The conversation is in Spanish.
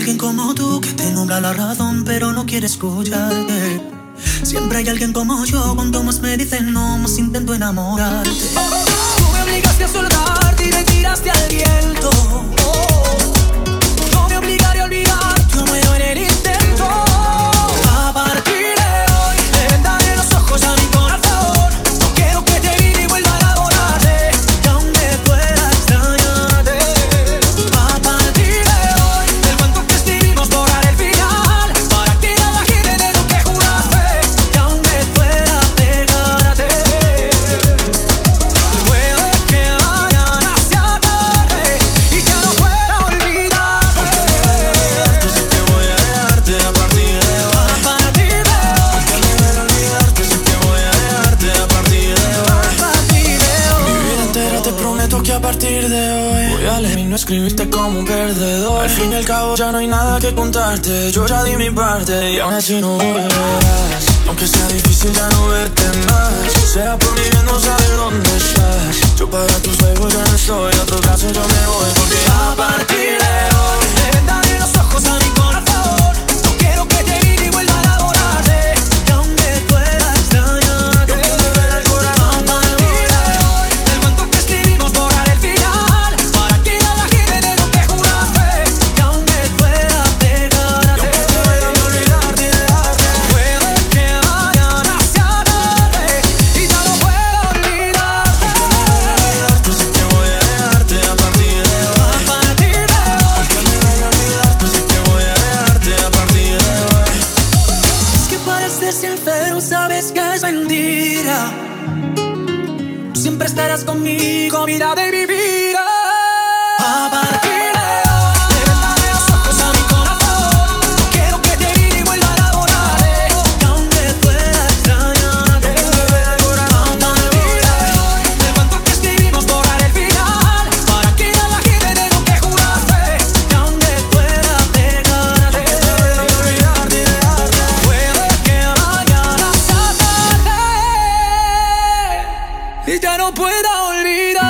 alguien como tú que te nubla la razón, pero no quiere escucharte. Siempre hay alguien como yo, cuando más me dicen no, más intento enamorarte. de hoy. Voy a leer. Y no escribirte como un perdedor. Al fin y al cabo ya no hay nada que contarte. Yo ya di mi parte y aún así no volverás Aunque sea difícil ya no verte más. Será por mi bien no saber dónde estás. Yo para tus juegos ya no estoy, En otro caso yo me voy el sabes que es mentira. Siempre estarás conmigo, vida de vivir. heridas.